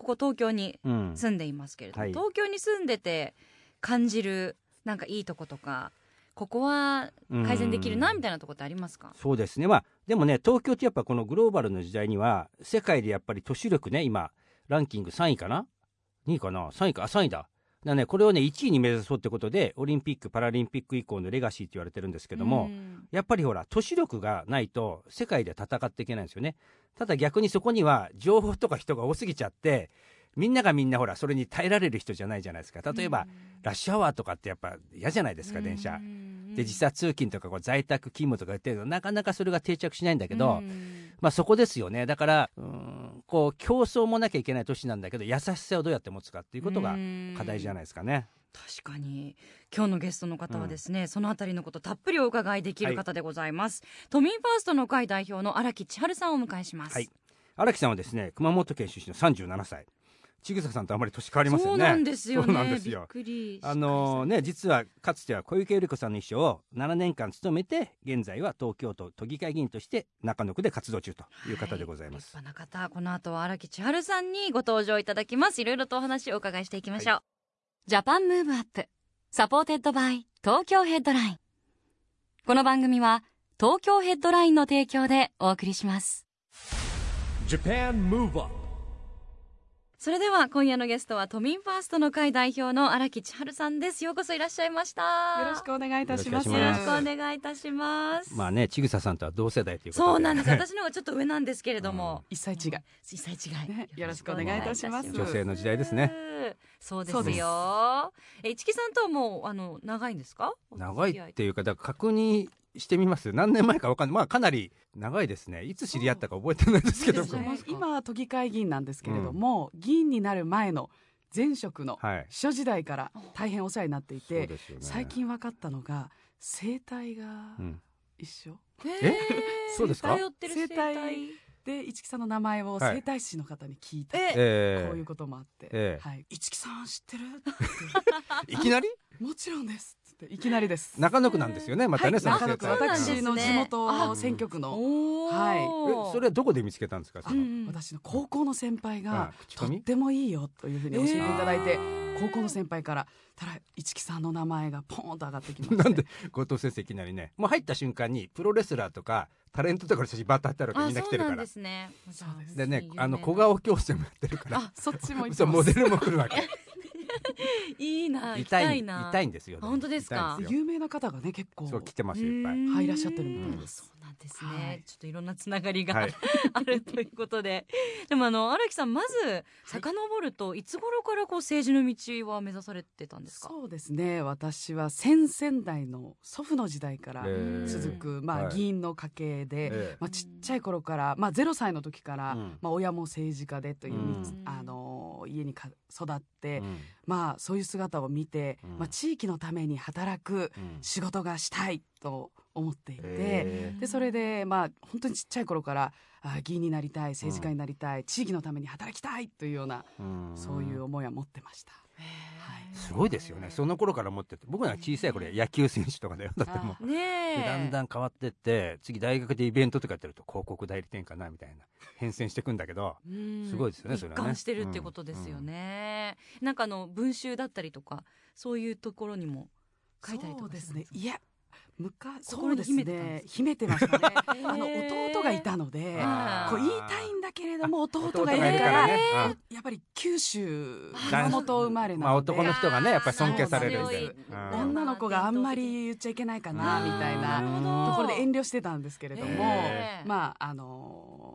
ここ東京にうん。住んでいますけれども、はい。東京に住んでて感じるなんかいいとことかここは改善できるなみたいなとこってありますか？そうですね。まあでもね東京ってやっぱこのグローバルの時代には世界でやっぱり都市力ね今ランキング3位かな？2位かな？3位かあ3位だだねこれをね1位に目指そうってことでオリンピック・パラリンピック以降のレガシーって言われてるんですけども、うん。やっぱりほら都市力がないと世界で戦っていけないんですよね。ただ逆にそこには情報とか人が多すぎちゃってみんながみんなほらそれに耐えられる人じゃないじゃないですか。例えば、ラッシュアワーとかってやっぱ嫌じゃないですか電車。うん。で実際通勤とかこう在宅勤務とか言ってるけどなかなかそれが定着しないんだけど、うんまあそこですよね。だからうこう競争もなきゃいけない都市なんだけど優しさをどうやって持つかっていうことが課題じゃないですかね。確かに。今日のゲストの方はですね、そのあたりのことたっぷりお伺いできる方でございます、都民ファーストの会代表の荒木千春さんをお迎えします、はい。荒木さんはですね熊本県出身の37歳千草さんとあまり年変わりませんね。そうなんですよね。そうなんですよ。あのね実はかつては小池百合子さんの秘書を7年間務めて現在は東京都都議会議員として中野区で活動中という方でございます、は立派な方この後は荒木千春さんにご登場いただきます。いろいろとお話をお伺いしていきましょう、ジャパンムーブアップSupported by Tokyo Headline。この番組は東京ヘッドラインの提供でお送りします。Japan Move Up それでは今夜のゲストは都民ファーストの会代表の荒木千陽さんですようこそいらっしゃいましたよろしくお願いいたします。よろしくお願いいいたします。まあね千草さんとは同世代ということでそうなんです。私の方がちょっと上なんですけれども、一歳違い。一歳違い、ねよろしくお願いいたします女性の時代ですね。そうですよ。え市木さんとはもうあの長いんですか？長いっていうかだから確認してみます何年前かわかんない。まあかなり長いですね。いつ知り合ったか覚えてないですけど。ね。今は都議会議員なんですけれども、議員になる前の前職のはい。秘書時代から大変お世話になっていて、ですよね。最近分かったのが生態がうん。一緒、えそうですか？生態で市木さんの名前をはい。整体師の方に聞いた、え。えこういうこともあって、ええ。はい、市木さん知ってる？いきなり？もちろんですっていきなりです。中野区なんですよねまたね、はい、その中野区。私の地元選挙区の。はい。えそれはどこで見つけたんですか、その？私の高校の先輩がとってもいいよというふうに教えていただいて、高校の先輩からただ市木さんの名前がポーンと上がってきまして。なんで後藤先生いきなりねもう入った瞬間にプロレスラーとかタレントとかの写真バッと貼ってあるからあみんな来てるから。そうなんですね。そうです。でねあの小顔矯正もやってるから。あそっちも行ってそうますモデルも来るわけ いいな行き痛いたいな。痛いんですよあ本当ですか？有名な方がね結構。そう来てますよいっぱい。うんはいいらっしゃってるみたいですなんですね、はい。ちょっといろんなつながりが、はい。あるということで。でもあの荒木さんまず遡ると、い、つ頃からこう政治の道は目指されてたんですか？そうですね。私は先々代の祖父の時代から続く、まあはい。議員の家系で、ええ。まあ、ちっちゃい頃から、まあ、0歳の時から、うん。まあ、親も政治家でという、うん。あの家にか育って、うん。まあ、そういう姿を見て、うん。まあ、地域のために働くうん。仕事がしたいと思っていて、へでそれで、まあ、本当にちっちゃい頃からあ議員になりたい政治家になりたい、地域のために働きたいというような、うん。そういう思いは持ってました。はい。すごいですよね。その頃から持ってて。僕ら小さい頃野球選手とかだよ。だってもうねだんだん変わってって次大学でイベントとかやってると広告代理店かなみたいな変遷していくんだけどうん。すごいですよねそれはね。一貫してるっていうことですよね、なんかあの文集だったりとかそういうところにも書いたりとそうですか？るんね。いや昔そ心にうです秘めてたんでね。秘めてましたね。あの弟がいたのでこう言いたいんだけれども弟弟がいるからね。やっぱり九州男熊本生まれまあ男の人がねやっぱり尊敬されるみたいそうな強いうん。女の子があんまり言っちゃいけないかなみたいなところで遠慮してたんですけれども、まああのー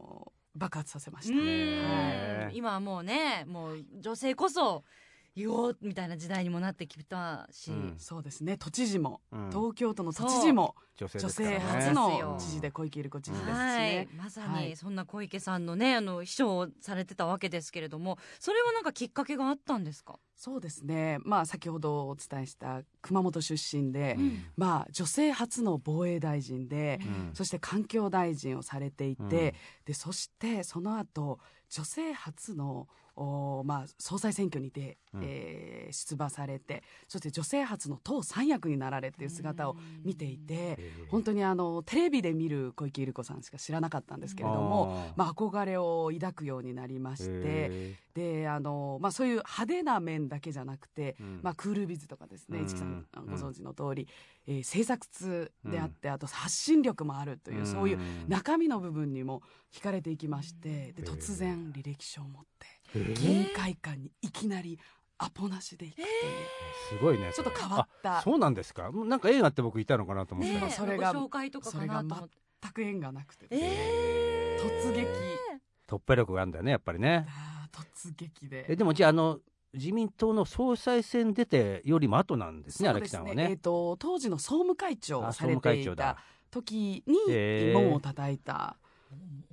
爆発させました。うん。へー今はもうねもう女性こそ言おうみたいな時代にもなってきたし、うん。そうですね。都知事も、うん。東京都の都知事も。女性ね。性初の知事で小池百合子知事ですしはい。ね。、まさはい。にそんな小池さんのねあの秘書をされてたわけですけれども。それはなんかきっかけがあったんですか、そうですね。まあ先ほどお伝えした熊本出身で、うん。まあ女性初の防衛大臣で、うん。そして環境大臣をされていて、うん。でそしてその後女性初のおまあ、総裁選挙にて、うん。えー出馬されてそして女性初の党三役になられっていう姿を見ていてえー。本当にあのテレビで見る小池百合子さんしか知らなかったんですけれどもまあ、憧れを抱くようになりまして。えであの、まあ、そういう派手な面だけじゃなくて、うん。まあ、クールビズとかですねうん。市木さんうん。ご存知の通り、えー政策通であって、あと発信力もあるという、うん。そういう中身の部分にも惹かれていきましてで突然履歴書を持ってー議員会館にいきなりアポなしで行くという、すごいね。ちょっと変わった。あそうなんですか？なんか映画って僕いたのかなと思ったら、ねえそれがご紹介とかかなと思って。全く縁がなくて、え突撃。突破力があるんだよねやっぱりね。突撃で。えでもじゃああの自民党の総裁選出てよりも後なんですねすね。えー、木さんはね。と当時の総務会長をあされてい総務会長ただ。時に門を叩いた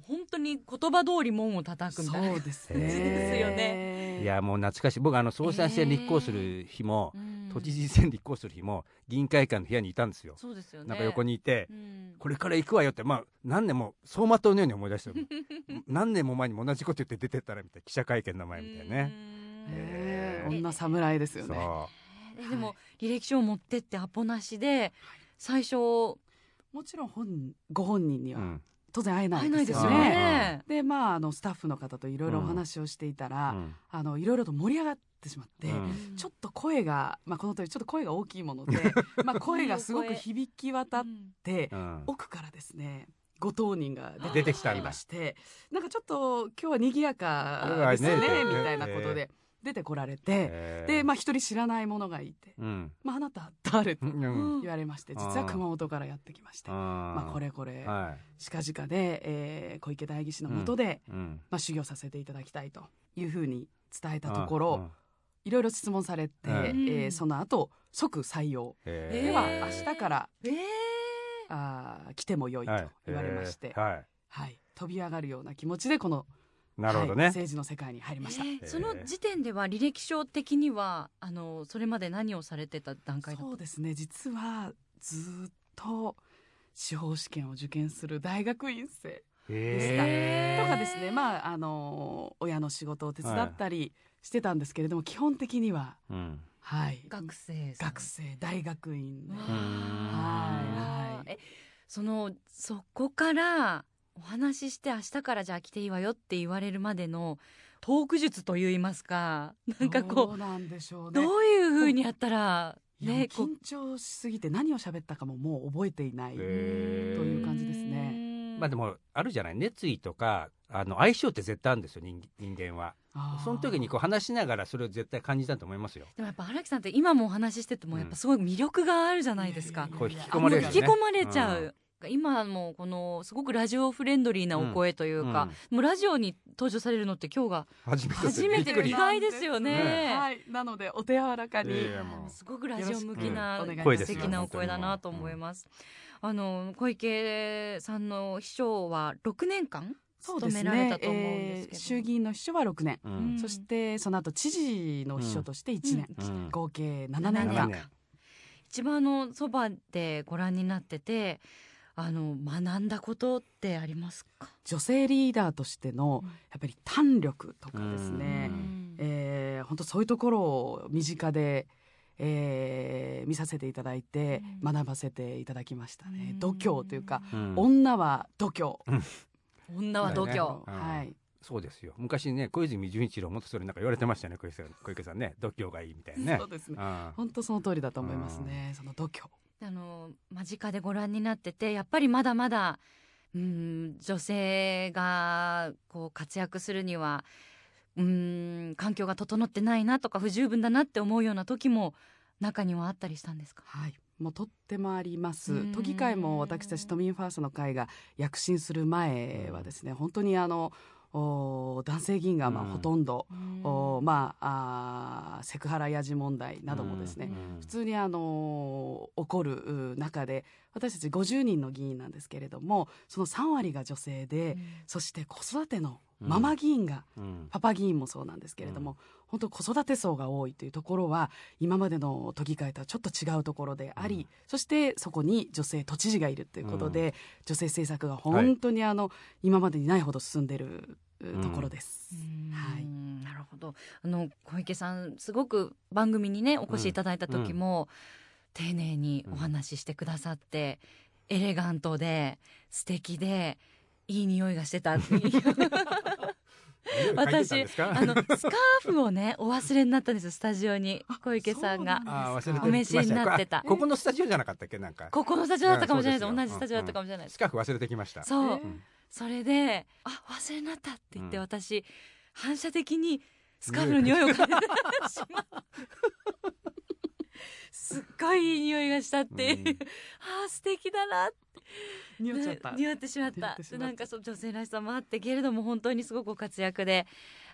本当に言葉通り門を叩くみたいな。そうですね。ですよね。いやもう懐かしい。僕あの総裁選立候補する日も、うん。都知事選立候補する日も議員会館の部屋にいたんですよ、そうですよね。なんか横にいて、うん。これから行くわよってまあ何年も走馬灯のように思い出してる 何年も前にも同じこと言って出てったらみたいな記者会見の前みたいなね、うん。へー。女侍ですよそう。ね。えでも、はい。履歴書を持ってってアポなしで最初もちろん本人ご本人にはうん当然会えないいでよね。ですすよね。でまああのスタッフの方といろいろお話をしていたら、うん。あのいろいろと盛り上がってしまって。うん。ちょっと声が、まあ、この通りちょっと声が大きいもので まあ声がすごく響き渡っうん。てうん。奥からですねご当人が出てきたんだいましてなんかちょっと今日は賑やかですねねみたいなことで出てこられて、えー。でまあ一人知らない者がいてうん「まあ、あなた誰?」とうん。言われまして実は熊本からやってきまして、ままあ、これこれは近々で、えー小池代議士のもとで、い、うん、まあ、修行させていただきたいというふうに伝えたところ、うん。いろいろ質問されて、はい。えーその後即採用。ええー。では明日からえー。あー来てもよいとはい言われまして、えー。はい。はい、飛び上がるような気持ちでこの、はいなるほどね、政治の世界に入りました。えーその時点では履歴書的にはあのそれまで何をされてた段階だった？そうですね。実はずーっと司法試験を受験する大学院生でした、へー。とかですね。まああの親の仕事を手伝ったりしてたんですけれども、基本的にはうん。はい。学生学生大学院はいはい。えそのそこからお話しして明日からじゃあ来ていいわよって言われるまでのトーク術といいますかなんかどこうなんでしょううね。どういうふうにやったらね緊張しすぎて何を喋ったかももう覚えていない、という感じですね。まあでもあるじゃない。熱意とかあの相性って絶対あるんですよ人人間は。その時にこう話しながらそれを絶対感じたと思いますよ。でもやっぱ荒木さんって今もお話ししててもやっぱすごい魅力があるじゃないですか。こう引き込まれるよね。き込まれちゃう。今もこのすごくラジオフレンドリーなお声というか、もうラジオに登場されるのって今日が初めて意外ですよね。ね。はい。なのでお手柔らかに、いやいやもう。すごくラジオ向きなうん声ですよ素敵なお声だなと思います。あの小池さんの秘書は6年間そうです務められねたと思うんですけど、えー衆議院の秘書は6年、うん。うんそしてその後知事の秘書として1年、うん。合計7 7年間。一番あのそばでご覧になっててあの学んだことってありますか、女性リーダーとしてのうん。やっぱり胆力とかですね、うん。えー本当そういうところを身近で、えー見させていただいてうん。学ばせていただきましたね、うん。度胸というか、うん。女は度胸、女は度胸、はい。そうですよ。昔ね小泉純一郎元それなんか言われてましたよね小池さん小池さんね。度胸がいいみたいなね。そうですね。うん。本当その通りだと思いますね、その度胸あの間近でご覧になっててやっぱりまだまだうん女性がこう活躍するにはうん環境が整ってないなとか不十分だなって思うような時も中にはあったりしたんですか？はい。もうとってもあります。うん。都議会も私たち都民ファーストの会が躍進する前はですね本当にあのお男性議員がまあうん。ほとんど、うん。おまああーセクハラやじ問題などもですね、うん。普通にあの起こるう中で私たち50人の議員なんですけれどもその3割が女性で、そして子育てのママ議員が、うん。パパ議員もそうなんですけれども、本当子育て層が多いというところは今までの都議会とはちょっと違うところであり、うん。そしてそこに女性都知事がいるということで、女性政策が本当にあの、今までにないほど進んでるうところです。うん。はい。なるほど。あの小池さんすごく番組にねお越しいただいた時も、丁寧にお話ししてくださって、エレガントで素敵でいい匂いがしてたっていう 私あのスカーフをね お忘れになったんですよスタジオに小池さんが。お召しになってた。あここのスタジオじゃなかったっけ？なんか。ここのスタジオだったかもしれないです。同じスタジオだったかもしれないです。スカーフ忘れてきました。そう、えそれで「あ忘れになった」って言って、うん。私反射的にスカーフの匂いを嗅いでしまう すっごいいい匂いがしたっていう、うん。ああ素敵だなって。匂っちゃった。ね匂ってしまった。なんかそう女性らしさもあってけれども本当にすごくご活躍で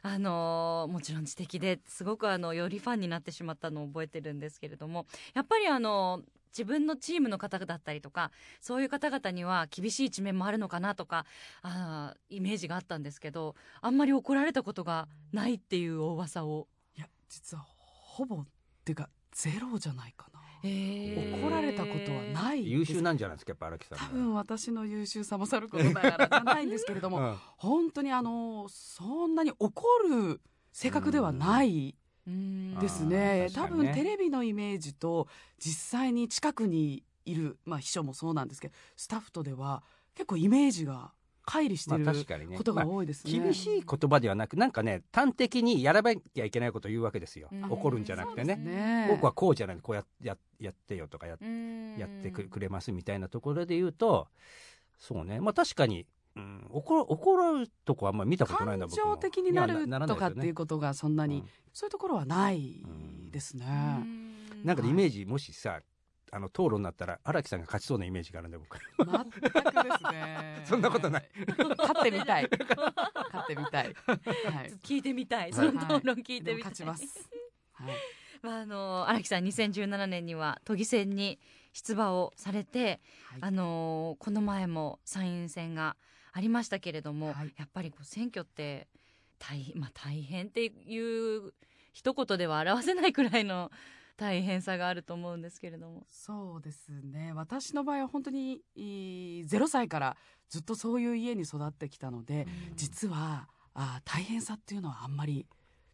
あのーもちろん知的ですごくあのよりファンになってしまったのを覚えてるんですけれどもやっぱりあの自分のチームの方だったりとかそういう方々には厳しい一面もあるのかなとかあーイメージがあったんですけどあんまり怒られたことがないっていうお噂を。いや実はほぼっていうかゼロじゃないかな。え怒られたことはない優秀なんじゃないですかやっぱ荒木さん多分私の優秀さもさることながらじゃないんですけれども、うん。本当にあのそんなに怒る性格ではないですね。あー確か多分テレビのイメージと実際に近くにいる、まあ、秘書もそうなんですけどスタッフとでは結構イメージが乖離してまある確かにね。ことが多いですね。厳しい言葉ではなくなんかね端的にやらなきゃいけないことを言うわけですよ、うん。怒るんじゃなくてね。ね。僕はこうじゃないこうやややってよとかややってくくれますみたいなところで言うとそうね。まあ確かに、うん、怒る怒るとこはあんまり見たことないな感情的になるとかっていうことがそんなに、うん。そういうところはないですね。なんかイメージもしさあの討論になったら荒木さんが勝ちそうなイメージがあるんで僕全くですね。そんなことない。勝ってみたい。勝ってみたい。はい。聞いてみたい、いその討論聞いてみたい、でも勝ちます。はい。まあ、あの荒木さん2017年には都議選に出馬をされて、はいあのこの前も参院選がありましたけれども、はいやっぱりこう選挙って大,、まあ、大変っていう一言では表せないくらいの大変さがあると思うんですけれども。そうですね。私の場合は本当にいい0歳からずっとそういう家に育ってきたので、実はあ大変さっていうのはあんまり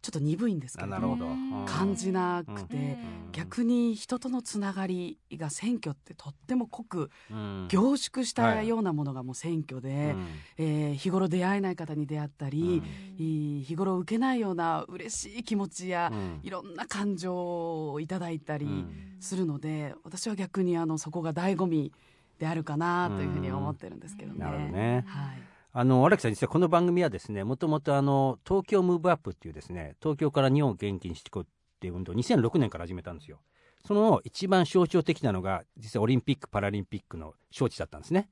ちょっと鈍いんですけれど。感じなくて、うん。逆に人とのつながりが選挙ってとっても濃くうん。凝縮したようなものがもう選挙で、うん。えー日頃出会えない方に出会ったり、日頃受けないような嬉しい気持ちや、うん。いろんな感情をいただいたりうん。するので、私は逆にあのそこが醍醐味であるかなというふうに思ってるんですけどね。なるほどね。はいあの荒木さん実はこの番組はですねもともとあの東京ムーブアップっていうですね東京から日本を元気にしていこうっていう運動を2006年から始めたんですよ。その一番象徴的なのが実はオリンピック・パラリンピックの招致だったんですね。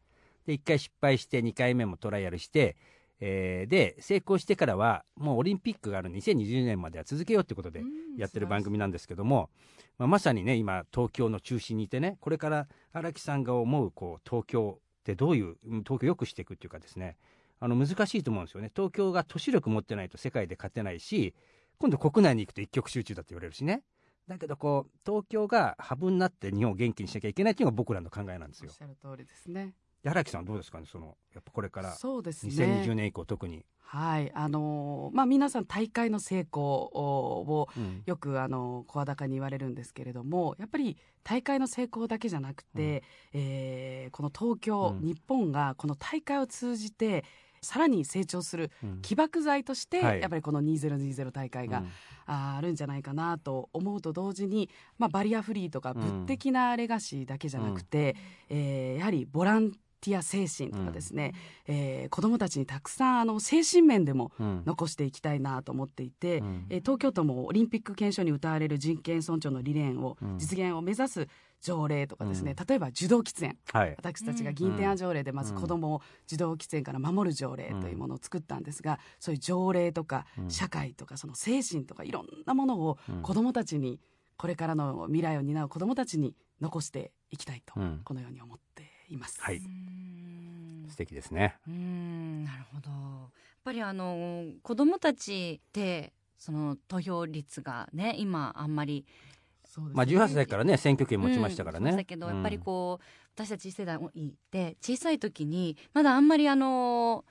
で1回失敗して2回目もトライアルして、えーで成功してからはもうオリンピックがある2020年までは続けようってことでやってる番組なんですけども、まあ、まさにね今東京の中心にいてねこれから荒木さんが思うこう東京ってどういううん東京を良くしていくっていうかですね。あの難しいと思うんですよね。東京が都市力持ってないと世界で勝てないし今度国内に行くと一極集中だって言われるしね。だけどこう東京がハブになって日本を元気にしなきゃいけないっていうのが僕らの考えなんですよ。おっしゃる通りですね。で荒木さんはどうですかねそのやっぱこれから。そうですね。2020年以降特に、はい、あのーまあ皆さん大会の成功をうん。よくあの声高に言われるんですけれどもやっぱり大会の成功だけじゃなくて、えーこの東京、うん。日本がこの大会を通じてさらに成長するうん。起爆剤として、はい。やっぱりこの2020大会が、うん。あるんじゃないかなと思うと同時に、まあ、バリアフリーとか物的なレガシーだけじゃなくて、えーやはりボランティア精神とかですね、えー子どもたちにたくさんあの精神面でもうん。残していきたいなと思っていて、うん。えー東京都もオリンピック憲章に謳われる人権尊重の理念をうん。実現を目指す条例とかですね、う例えば受動喫煙。はい。私たちが銀天案条例でまず子どもを受動喫煙から守る条例というものを作ったんですが、そういう条例とかうん。社会とかその精神とかいろんなものをうん子どもたちにこれからの未来を担う子どもたちに残していきたいと、うん。このように思っています。はい。うーん。素敵ですね。うーん。なるほど。やっぱりあの子供たちってその投票率がね今あんまりねまあ18歳からね選挙権持ちましたからね、うんだけどやっぱりこう、私たち世代って小さい時にまだあんまりあの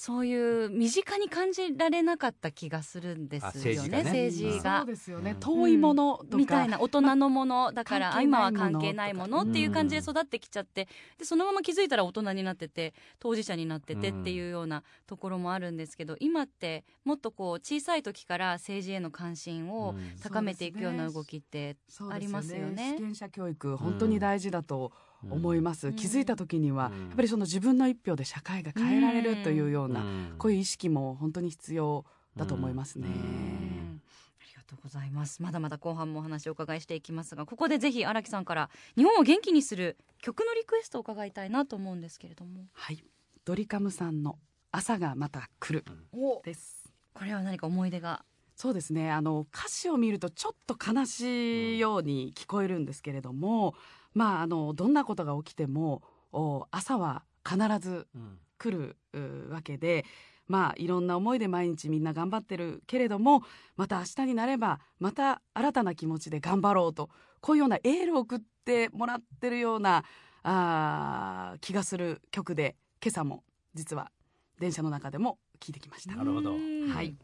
そういう身近に感じられなかった気がするんですよあ政治ねがね。政治が。そう。ですよね、うん。遠いものとか、みたいな大人のものだから、今は関係ないものっていう感じで育ってきちゃってでそのまま気づいたら大人になってて当事者になっててっていうようなところもあるんですけど今ってもっとこう小さい時から政治への関心をうん。高めていくような動きってありますよね。主権者教育本当に大事だと思います、うん。気づいた時には、うん。やっぱりその自分の一票で社会が変えられるというような、ん。こういう意識も本当に必要だと思いますね。うん。うん。ありがとうございます。まだまだ後半もお話をお伺いしていきますがここでぜひ荒木さんから日本を元気にする曲のリクエストを伺いたいなと思うんですけれども。はい、ドリカムさんの朝がまた来るお。です。これは何か思い出が？そうですね。あの歌詞を見るとちょっと悲しいように聞こえるんですけれども、まああのどんなことが起きてもお朝は必ずうん。来るうわけでまあいろんな思いで毎日みんな頑張ってるけれどもまた明日になればまた新たな気持ちで頑張ろうとこういうようなエールを送ってもらってるようなあー気がする曲で今朝も実は電車の中でも聴いてきました。なるほど。うん。はい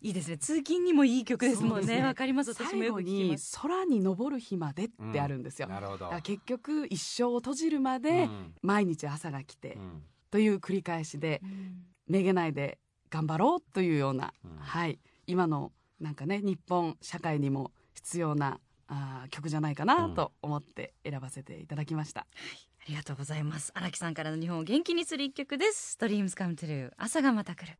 いいですね。通勤にもいい曲ですもんね。ね。わかります。私も最後よく聞きにます。空に昇る日までってあるんですよ。なるほど。結局一生を閉じるまでうん。毎日朝が来てうん。という繰り返しでめげないで頑張ろうというような、うん。はい。今のなんかね日本社会にも必要なあー曲じゃないかなと思って選ばせていただきました、ありがとうございます。荒木さんからの日本を元気にする一曲です。Dreams Come True 朝がまた来る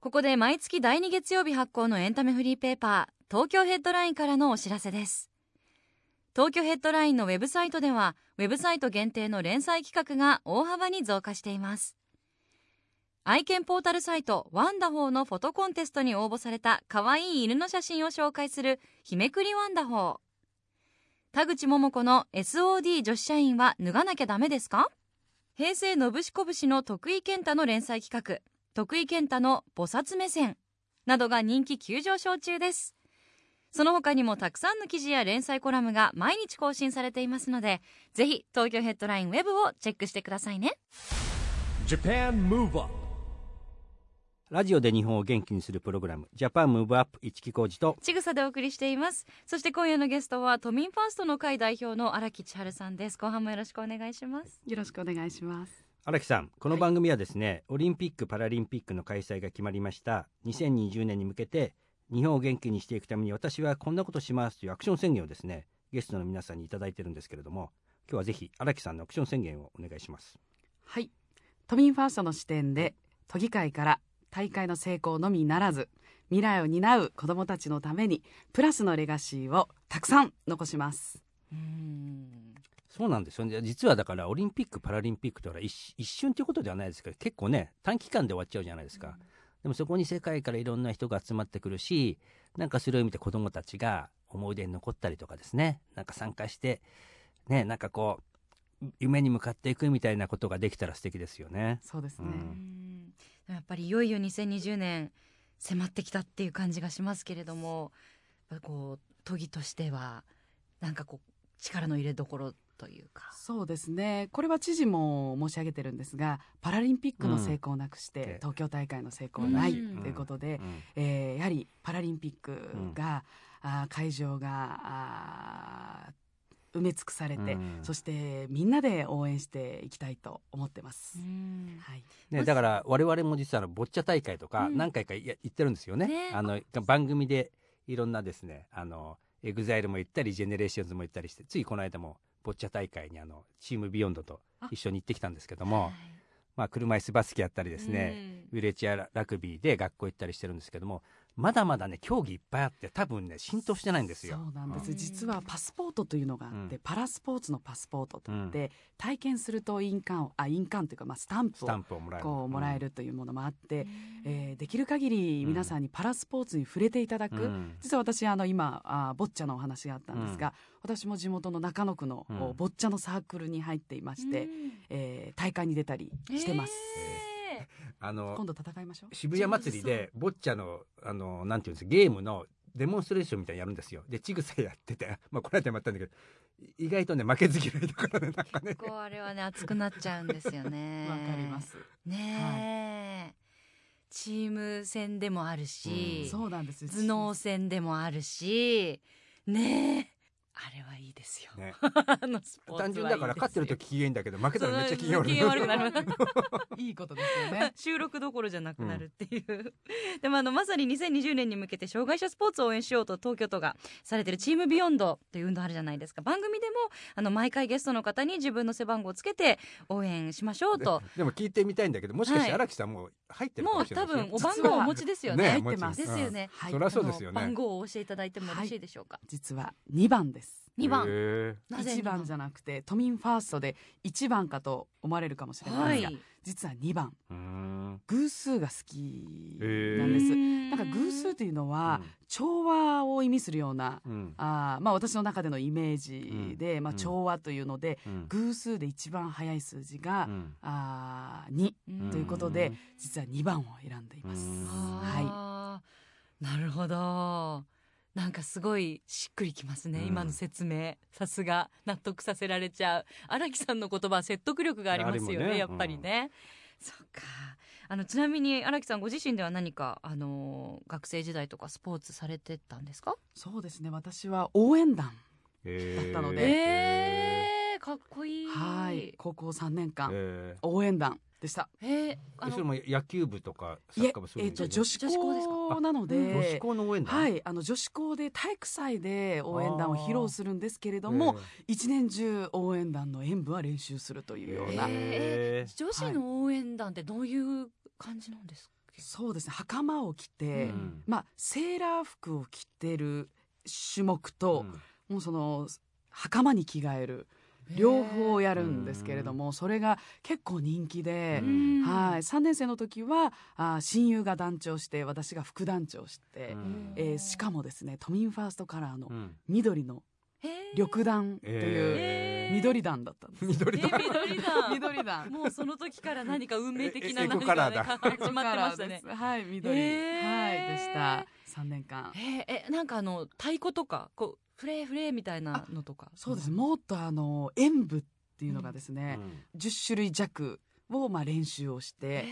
ここで毎月第2月曜日発行のエンタメフリーペーパー東京ヘッドラインからのお知らせです。東京ヘッドラインのウェブサイトではウェブサイト限定の連載企画が大幅に増加しています。愛犬ポータルサイトワンダホーのフォトコンテストに応募された可愛い犬の写真を紹介する日めくりワンダホー。田口桃子の SOD 女子社員は脱がなきゃダメですか？平成のぶしこぶしの徳井健太の連載企画徳井健太の菩薩目線などが人気急上昇中です。その他にもたくさんの記事や連載コラムが毎日更新されていますのでぜひ東京ヘッドラインウェブをチェックしてくださいね。ラジオで日本を元気にするプログラムジャパンムーブアップ一木工事とちぐさでお送りしています。そして今夜のゲストは都民ファーストの会代表の荒木千春さんです。後半もよろしくお願いします。よろしくお願いします。荒木さんこの番組はですね、オリンピック・パラリンピックの開催が決まりました。2020年に向けて日本を元気にしていくために私はこんなことしますというアクション宣言をですねゲストの皆さんにいただいてるんですけれども今日はぜひ荒木さんのアクション宣言をお願いします。はい。都民ファーストの視点で都議会から大会の成功のみならず未来を担う子どもたちのためにプラスのレガシーをたくさん残します。うん。そうなんですよね。実はだからオリンピック・パラリンピックとは一一瞬ということではないですけど結構ね短期間で終わっちゃうじゃないですか、でもそこに世界からいろんな人が集まってくるしなんかそれを見て子どもたちが思い出に残ったりとかですね。なんか参加してねなんかこう夢に向かっていくみたいなことができたら素敵ですよね。そうですね、うん。うんやっぱりいよいよ2020年迫ってきたっていう感じがしますけれどもやっぱこう都議としてはなんかこう力の入れどころというか。そうですね。これは知事も申し上げてるんですがパラリンピックの成功をなくして、うん。東京大会の成功はないとうん。いうことで、うん。えーやはりパラリンピックが、あー会場があー埋め尽くされて、うん。そしてみんなで応援していきたいと思ってます。うん。はい、ね、だから我々も実はあのボッチャ大会とかうん。何回かや行ってるんですよね。ね。あの番組でいろんなですねあの EXILE も行ったり GENERATIONS も行ったりしてついこの間もボッチャ大会にあの TEAM BEYOND と一緒に行ってきたんですけども、まあ、車椅子バスケやったりですね、ウィルチェアラグビーで学校行ったりしてるんですけどもまだまだね競技いっぱいあって多分ね浸透してないんですよ。そうなんです、うん。実はパスポートというのがあって、うん。パラスポーツのパスポートといって、体験すると印鑑をあ印鑑というか、まあ、スタンプスタをンプをもらえる。こうもらえるというものもあって、うん。えーできる限り皆さんにパラスポーツに触れていただく、うん。実は私あの今あボッチャのお話があったんですが、私も地元の中野区の、うん。ボッチャのサークルに入っていまして、うん。えー大会に出たりしてます、え あの今度戦いましょう。渋谷祭りでボッチャのあのなんていうんですかゲームのデモンストレーションみたいにやるんですよ。でちぐさやってて まあこの間もやったんだけど意外とね負けず嫌いだからね なんかね。ーこうあれはね熱くなっちゃうんですよね。わかります、ねえ、チーム戦でもあるし、うん。そうなんですよ。頭脳戦でもあるしねえあれはいいですよ、ね。あのスポーツはいいですよ。単純だから勝ってる時機嫌いいんだけど負けたらめっちゃ機嫌悪くなるいいことですよね。収録どころじゃなくなるっていう、でもあのまさに2020年に向けて障害者スポーツを応援しようと東京都がされてるチームビヨンドという運動あるじゃないですか。番組でもあの毎回ゲストの方に自分の背番号をつけて応援しましょうと。でも聞いてみたいんだけどもしかしてはい。荒木さんもう入ってるかもうもしれない。多分お番号をお持ちですよね。ね入ってます。ですよね、はいそりゃそうですよね。番号を教えていただいてもよろしいでしょうか、実は2番です2番。へなぜ1番？じゃなくて都民ファーストで1番かと思われるかもしれなはいいですが、実は2番。偶数が好きなんです、ななんか偶数というのは、調和を意味するようなうん。あーまあ私の中でのイメージで、まあ、うん。調和というので、うん。偶数で一番早い数字が、うん。あー2ということで、実は2番を選んでいます。うん。はなるほどなんかすごいしっくりきますね、うん。今の説明。さすが納得させられちゃう。荒木さんの言葉は説得力がありますよねね。やっぱりね、そっか。あのちなみに荒木さんご自身では何かあの学生時代とかスポーツされてたんですか？そうですね。私は応援団だったので。えー、かっこいい。はい。高校3年間、へ応援団でした。えー、あのーそれも野球部とかサいえッカー部そういうえっ、のと女子校なので、女子校の応援団？はいあの女子校で体育祭で応援団を披露するんですけれども、一年中応援団の演舞は練習するというような、へー女子の応援団ってどういう感じなんですか、そうですね袴を着て、うん。まあセーラー服を着てる種目と、もうその袴に着替える両方やるんですけれども、それが結構人気で、うん。はい、3年生の時はあ親友が団長して私が副団長して、うん。えーしかもですね都民ファーストカラーのうん。緑の緑団という緑団だったんです。緑団。緑団。もうその時から何か運命的な何かね始まってましたね。はい緑、はいでした。3年間。えー。えなんかあの太鼓とかこうフレーフレーみたいなのとか。そうです。もっとあの演舞っていうのがですうね、ん。10種類弱をまあ練習をして、え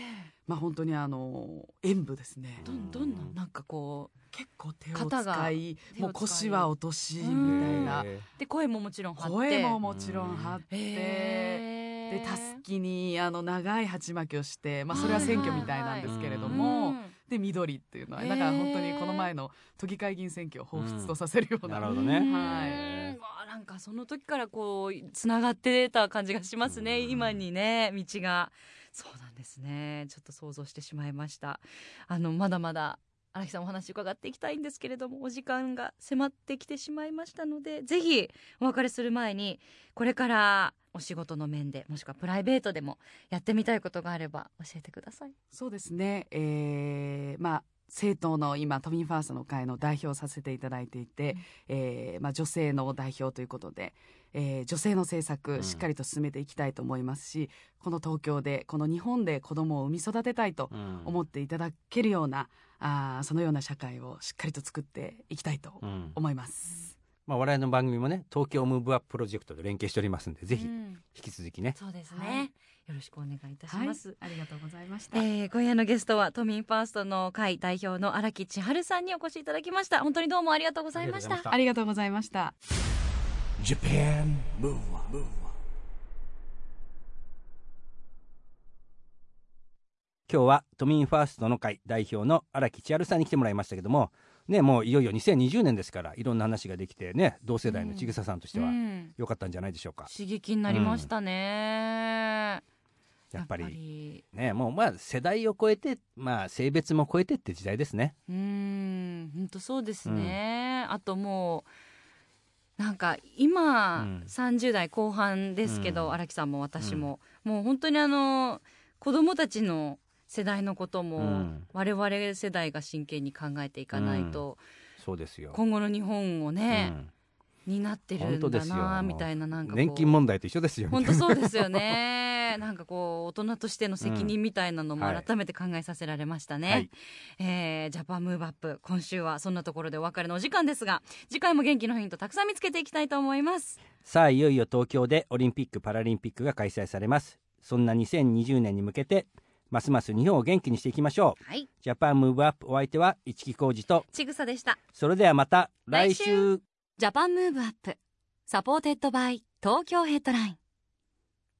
まあ本当にあの演舞ですね。ーどんどんな？なんかこ結構手を肩が使い手を使いもう腰は落としみうんたい。なで声ももちろん張って。声ももちろん張って、へーでたすきにあの長い鉢巻きをして、まあ、それは選挙みたいなんですけれども、うんで緑っていうのはだから本当にこの前の都議会議員選挙を彷彿とさせるような、なるほどね。うん。はい。わあなんかその時からこうつながってた感じがしますね、うん。今にね道が。そうなんですね。ちょっと想像してしまいました。あのまだまだ荒木さんお話伺っていきたいんですけれどもお時間が迫ってきてしまいましたのでぜひお別れする前にこれからお仕事の面でもしくはプライベートでもやってみたいことがあれば教えてください。そうですね、えーまあ政党の今都民ファーストの会の代表をさせていただいていて、うんえーまあ、女性の代表ということで、えー女性の政うん。策しっかりと進めていきたいと思いますし、この東京でこの日本で子どもを産み育てたいとうん。思っていただけるような、あーそのような社会をしっかりと作っていきたいとうん。思います。まあ我々の番組もね東京ムーブアッププロジェクトで連携しておりますんでぜひうん引き続きね。そうですね、はい。よろしくお願いいたしはい。ます。ありがとうございました。えー、今夜のゲストは都民ファーストの会代表の荒木千春さんにお越しいただきました。本当にどうもありがとうございました。ありがとうございました Japan. Move 今日は都民ファーストの会代表の荒木千春さんに来てもらいましたけどもねもういよいよ2020年ですからいろんな話ができてね同世代のちぐささんとしてはうん。良かったんじゃないでしょうか、刺激になりましたね、やっぱりやっぱり。ねもうまあ世代を超えてまあ性別も超えてって時代ですね。うーん。本当そうですね、あともうなんか今、うん。30代後半ですけどうん。荒、木さんも私も、もう本当にあの子供たちの世代のことも、うん。我々世代が真剣に考えていかないと、そうですよ、今後の日本をね、になってるんだなみたいななんか年金問題と一緒ですよ本当そうですよね なんかこう大人としての責任みたいなのも改めて考えさせられましたね、はい。えージャパンムーブアップ今週はそんなところでお別れのお時間ですが次回も元気のヒントたくさん見つけていきたいと思います。さあいよいよ東京でオリンピック・パラリンピックが開催されます。そんな2020年に向けてますます日本を元気にしていきましょう。はい。ジャパンムーブアップお相手は市木浩二とちぐさでした。それではまた来週。 Japan Move Up supported by Tokyo Headline